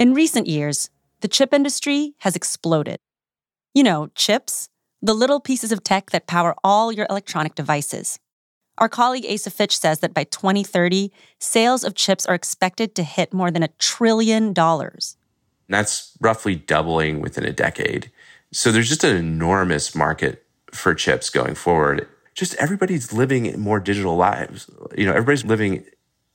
In recent years, the chip industry has exploded. You know, chips, the little pieces of tech that power all your electronic devices. Our colleague Asa Fitch says that by 2030, sales of chips are expected to hit more than a trillion dollars. That's roughly doubling within a decade. So there's just an enormous market for chips going forward. Just everybody's living more digital lives. You know, everybody's living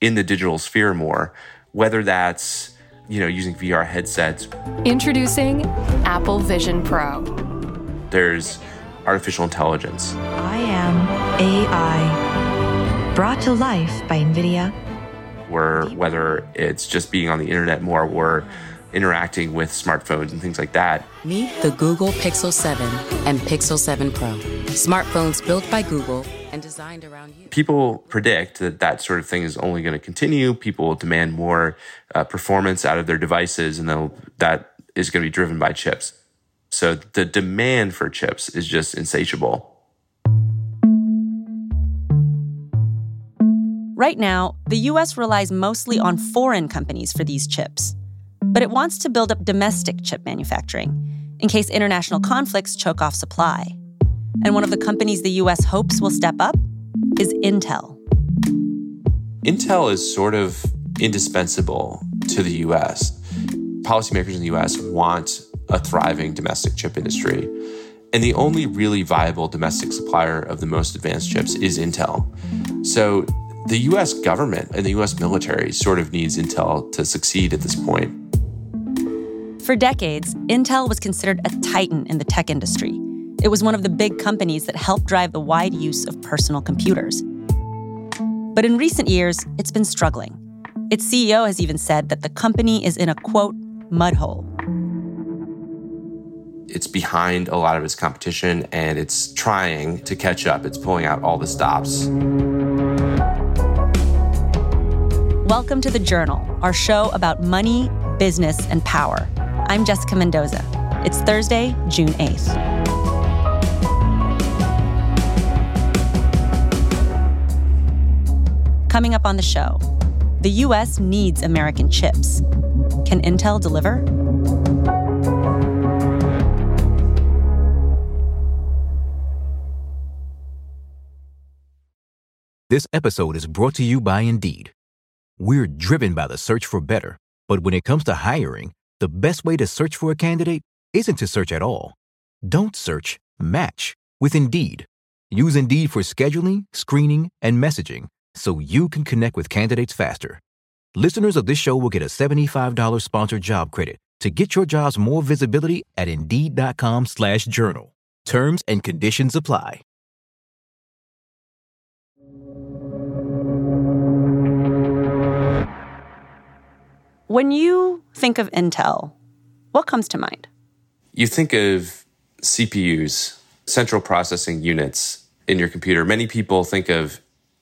in the digital sphere more, whether that's, you know, using VR headsets. Introducing Apple Vision Pro. There's artificial intelligence. I am AI, brought to life by NVIDIA. Where whether it's just being on the internet more, or interacting with smartphones and things like that. Meet the Google Pixel 7 and Pixel 7 Pro. Smartphones built by Google and designed around you. People predict that that sort of thing is only going to continue. People will demand more uh, performance out of their devices, and that is going to be driven by chips. So the demand for chips is just insatiable. Right now, the US relies mostly on foreign companies for these chips, but it wants to build up domestic chip manufacturing in case international conflicts choke off supply. And one of the companies the US hopes will step up is Intel. Intel is sort of indispensable to the US. Policymakers in the US want a thriving domestic chip industry. And the only really viable domestic supplier of the most advanced chips is Intel. So the US government and the US military sort of needs Intel to succeed at this point. For decades, Intel was considered a titan in the tech industry. It was one of the big companies that helped drive the wide use of personal computers. But in recent years, it's been struggling. Its CEO has even said that the company is in a quote, mud hole it's behind a lot of its competition and it's trying to catch up. It's pulling out all the stops. Welcome to The Journal, our show about money, business, and power. I'm Jessica Mendoza. It's Thursday, June 8th. Coming up on the show, the US needs American chips. Can Intel deliver? This episode is brought to you by Indeed. We're driven by the search for better, but when it comes to hiring, the best way to search for a candidate isn't to search at all. Don't search, match with Indeed. Use Indeed for scheduling, screening, and messaging so you can connect with candidates faster. Listeners of this show will get a $75 sponsored job credit to get your jobs more visibility at Indeed.com slash journal. Terms and conditions apply. When you think of Intel, what comes to mind? You think of CPUs, central processing units in your computer. Many people think of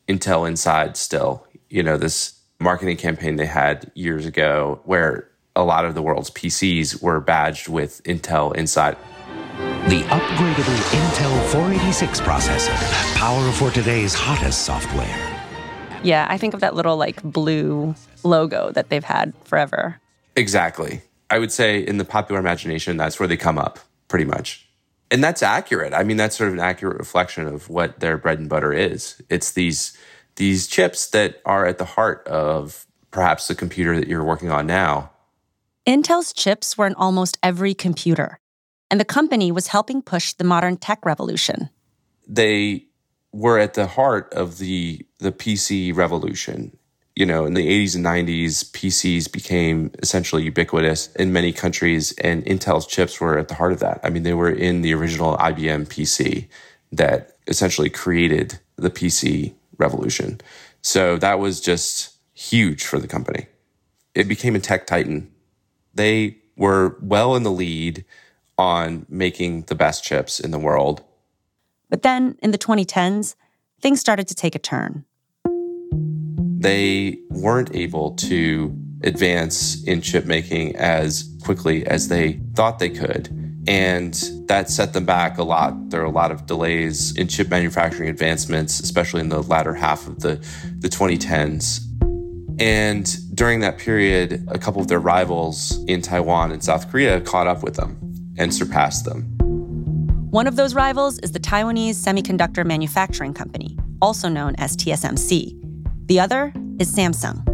Intel Inside still. You know, this marketing campaign they had years ago where a lot of the world's PCs were badged with Intel Inside. The upgradable Intel 486 processor, power for today's hottest software. Yeah, I think of that little like blue logo that they've had forever. Exactly. I would say in the popular imagination, that's where they come up pretty much. And that's accurate. I mean, that's sort of an accurate reflection of what their bread and butter is. It's these these chips that are at the heart of perhaps the computer that you're working on now. Intel's chips were in almost every computer, and the company was helping push the modern tech revolution. They were at the heart of the the PC revolution. You know, in the 80s and 90s, PCs became essentially ubiquitous in many countries, and Intel's chips were at the heart of that. I mean, they were in the original IBM PC that essentially created the PC revolution. So that was just huge for the company. It became a tech titan. They were well in the lead on making the best chips in the world. But then in the 2010s, things started to take a turn. They weren't able to advance in chip making as quickly as they thought they could. And that set them back a lot. There are a lot of delays in chip manufacturing advancements, especially in the latter half of the, the 2010s. And during that period, a couple of their rivals in Taiwan and South Korea caught up with them and surpassed them. One of those rivals is the Taiwanese Semiconductor Manufacturing Company, also known as TSMC. The other is Samsung.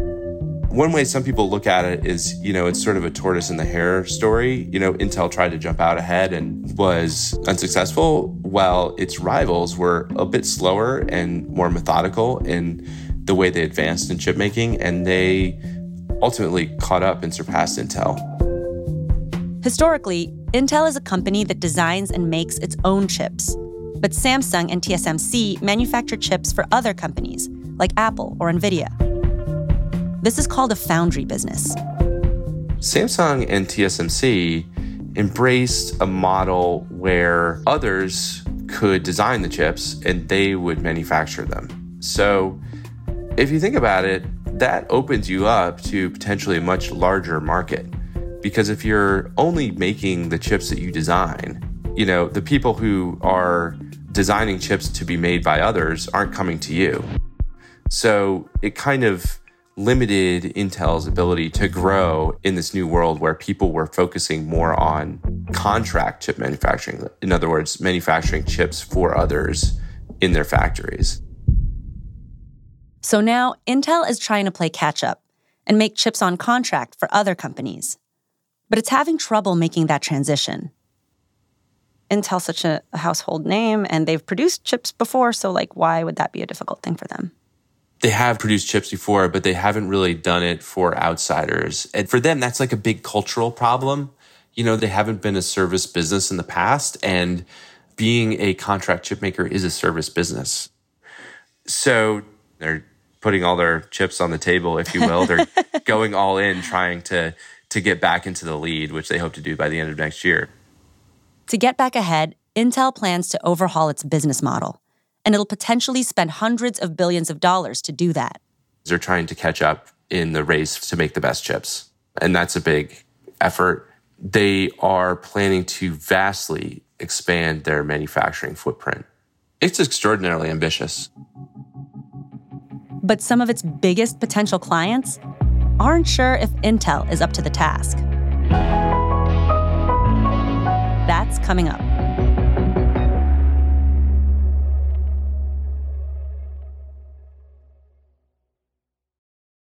One way some people look at it is, you know, it's sort of a tortoise and the hare story. You know, Intel tried to jump out ahead and was unsuccessful, while its rivals were a bit slower and more methodical in the way they advanced in chip making, and they ultimately caught up and surpassed Intel. Historically, Intel is a company that designs and makes its own chips. But Samsung and TSMC manufacture chips for other companies, like Apple or Nvidia. This is called a foundry business. Samsung and TSMC embraced a model where others could design the chips and they would manufacture them. So, if you think about it, that opens you up to potentially a much larger market. Because if you're only making the chips that you design, you know, the people who are designing chips to be made by others aren't coming to you. So it kind of limited Intel's ability to grow in this new world where people were focusing more on contract chip manufacturing. In other words, manufacturing chips for others in their factories. So now Intel is trying to play catch up and make chips on contract for other companies. But it's having trouble making that transition. Intel's such a, household name and they've produced chips before, so like why would that be a difficult thing for them? They have produced chips before, but they haven't really done it for outsiders. And for them, that's like a big cultural problem. You know, they haven't been a service business in the past, and being a contract chip maker is a service business. So they're putting all their chips on the table, if you will. They're going all in, trying to to get back into the lead, which they hope to do by the end of next year. To get back ahead, Intel plans to overhaul its business model and it'll potentially spend hundreds of billions of dollars to do that. They're trying to catch up in the race to make the best chips, and that's a big effort. They are planning to vastly expand their manufacturing footprint. It's extraordinarily ambitious. But some of its biggest potential clients aren't sure if Intel is up to the task. That's coming up.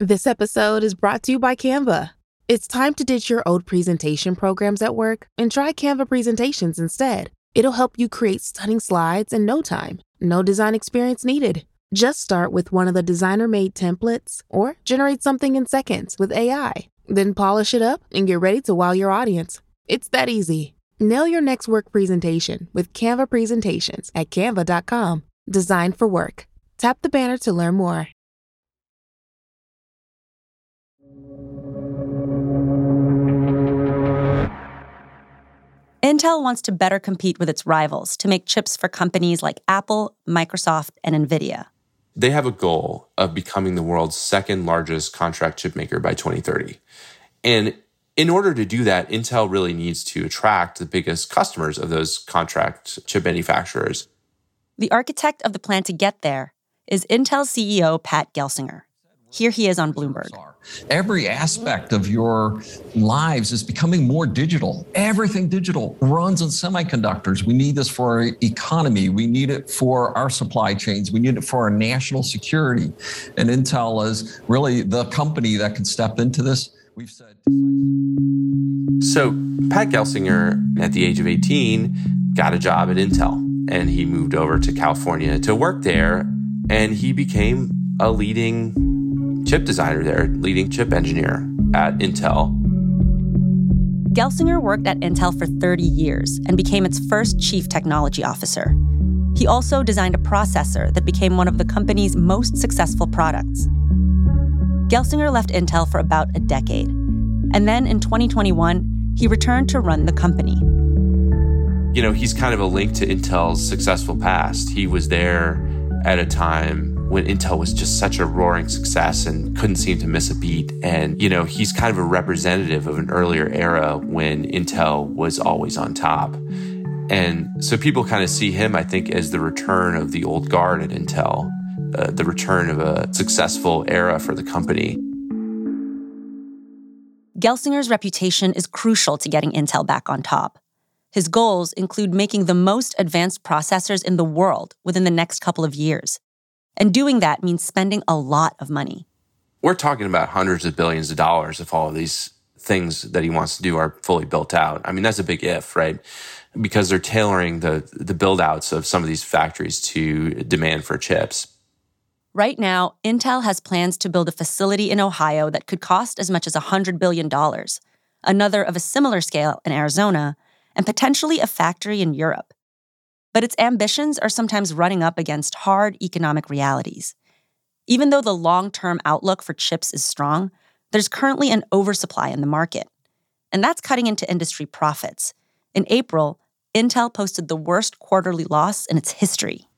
This episode is brought to you by Canva. It's time to ditch your old presentation programs at work and try Canva presentations instead. It'll help you create stunning slides in no time. No design experience needed. Just start with one of the designer made templates or generate something in seconds with AI. Then polish it up and get ready to wow your audience. It's that easy. Nail your next work presentation with Canva presentations at canva.com. Designed for work. Tap the banner to learn more. Intel wants to better compete with its rivals to make chips for companies like Apple, Microsoft, and Nvidia. They have a goal of becoming the world's second largest contract chip maker by 2030. And in order to do that, Intel really needs to attract the biggest customers of those contract chip manufacturers. The architect of the plan to get there is Intel CEO Pat Gelsinger. Here he is on Bloomberg. Every aspect of your lives is becoming more digital. Everything digital runs on semiconductors. We need this for our economy. We need it for our supply chains. We need it for our national security. And Intel is really the company that can step into this. We've said. So, Pat Gelsinger, at the age of 18, got a job at Intel and he moved over to California to work there. And he became a leading chip designer there, leading chip engineer at Intel. Gelsinger worked at Intel for 30 years and became its first chief technology officer. He also designed a processor that became one of the company's most successful products. Gelsinger left Intel for about a decade And then in 2021, he returned to run the company. You know, he's kind of a link to Intel's successful past. He was there at a time when Intel was just such a roaring success and couldn't seem to miss a beat. And, you know, he's kind of a representative of an earlier era when Intel was always on top. And so people kind of see him, I think, as the return of the old guard at Intel, uh, the return of a successful era for the company. Gelsinger's reputation is crucial to getting Intel back on top. His goals include making the most advanced processors in the world within the next couple of years. And doing that means spending a lot of money. We're talking about hundreds of billions of dollars if all of these things that he wants to do are fully built out. I mean, that's a big if, right? Because they're tailoring the the build outs of some of these factories to demand for chips. Right now, Intel has plans to build a facility in Ohio that could cost as much as $100 billion, another of a similar scale in Arizona, and potentially a factory in Europe. But its ambitions are sometimes running up against hard economic realities. Even though the long term outlook for chips is strong, there's currently an oversupply in the market. And that's cutting into industry profits. In April, Intel posted the worst quarterly loss in its history.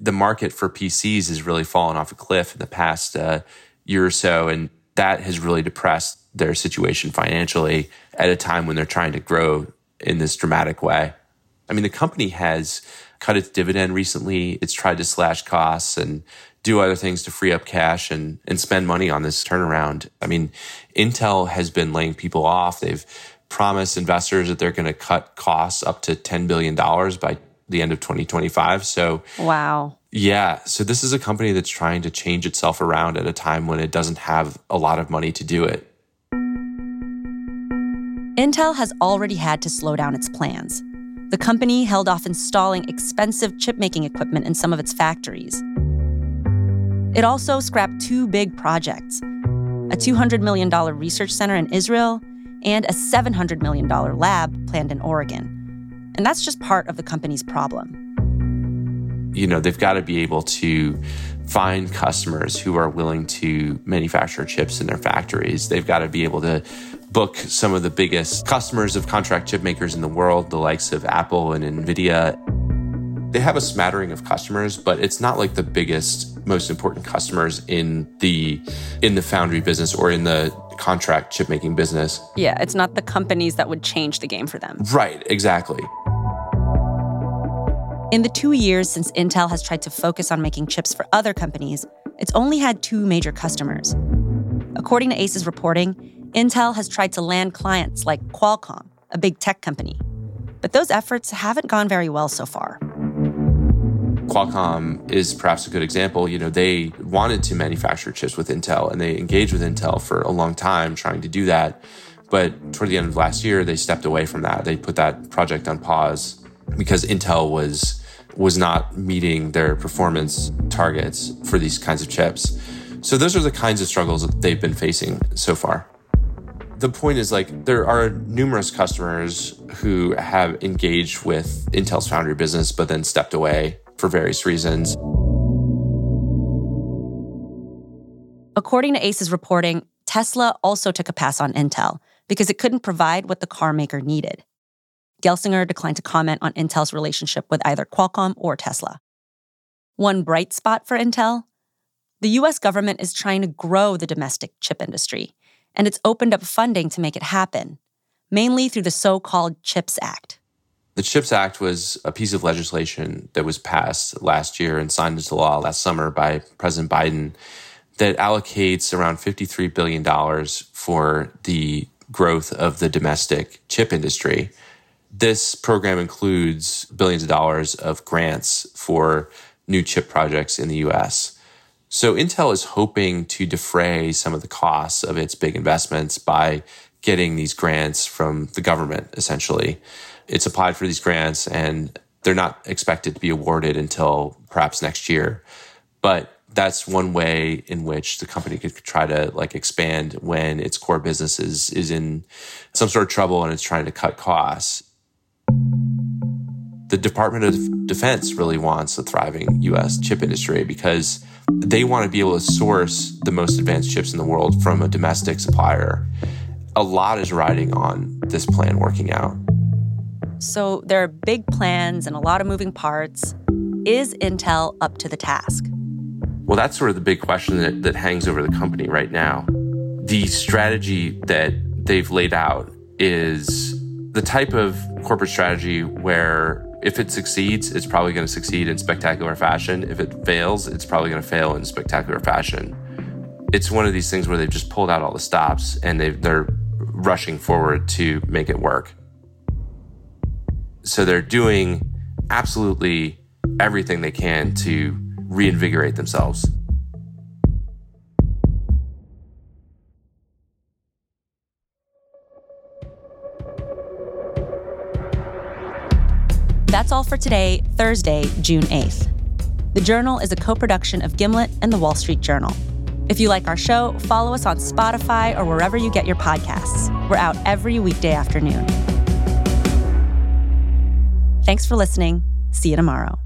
The market for PCs has really fallen off a cliff in the past uh, year or so, and that has really depressed their situation financially at a time when they're trying to grow in this dramatic way. I mean, the company has cut its dividend recently. It's tried to slash costs and do other things to free up cash and, and spend money on this turnaround. I mean, Intel has been laying people off. They've promised investors that they're going to cut costs up to $10 billion by the end of 2025. So, wow. Yeah. So, this is a company that's trying to change itself around at a time when it doesn't have a lot of money to do it. Intel has already had to slow down its plans. The company held off installing expensive chip making equipment in some of its factories. It also scrapped two big projects a $200 million research center in Israel and a $700 million lab planned in Oregon. And that's just part of the company's problem. You know, they've got to be able to find customers who are willing to manufacture chips in their factories. They've got to be able to book some of the biggest customers of contract chip makers in the world, the likes of Apple and Nvidia. They have a smattering of customers, but it's not like the biggest, most important customers in the in the foundry business or in the contract chip making business. Yeah, it's not the companies that would change the game for them. Right, exactly. In the two years since Intel has tried to focus on making chips for other companies, it's only had two major customers. According to Asa's reporting, Intel has tried to land clients like Qualcomm, a big tech company. But those efforts haven't gone very well so far. Qualcomm is perhaps a good example. You know, they wanted to manufacture chips with Intel and they engaged with Intel for a long time trying to do that. But toward the end of last year, they stepped away from that. They put that project on pause because Intel was was not meeting their performance targets for these kinds of chips. So those are the kinds of struggles that they've been facing so far. The point is like there are numerous customers who have engaged with Intel's foundry business but then stepped away for various reasons. According to Asa's reporting, Tesla also took a pass on Intel because it couldn't provide what the car maker needed. Gelsinger declined to comment on Intel's relationship with either Qualcomm or Tesla. One bright spot for Intel the US government is trying to grow the domestic chip industry, and it's opened up funding to make it happen, mainly through the so called CHIPS Act. The CHIPS Act was a piece of legislation that was passed last year and signed into law last summer by President Biden that allocates around $53 billion for the growth of the domestic chip industry. This program includes billions of dollars of grants for new chip projects in the US. So Intel is hoping to defray some of the costs of its big investments by getting these grants from the government, essentially it's applied for these grants and they're not expected to be awarded until perhaps next year. But that's one way in which the company could try to like expand when its core business is, is in some sort of trouble and it's trying to cut costs. The Department of Defense really wants a thriving US chip industry because they want to be able to source the most advanced chips in the world from a domestic supplier a lot is riding on this plan working out. So there are big plans and a lot of moving parts. Is Intel up to the task? Well, that's sort of the big question that, that hangs over the company right now. The strategy that they've laid out is the type of corporate strategy where if it succeeds, it's probably going to succeed in spectacular fashion. If it fails, it's probably going to fail in spectacular fashion. It's one of these things where they've just pulled out all the stops and they they're rushing forward to make it work. So they're doing absolutely everything they can to reinvigorate themselves. That's all for today, Thursday, June 8th. The Journal is a co production of Gimlet and the Wall Street Journal. If you like our show, follow us on Spotify or wherever you get your podcasts. We're out every weekday afternoon. Thanks for listening. See you tomorrow.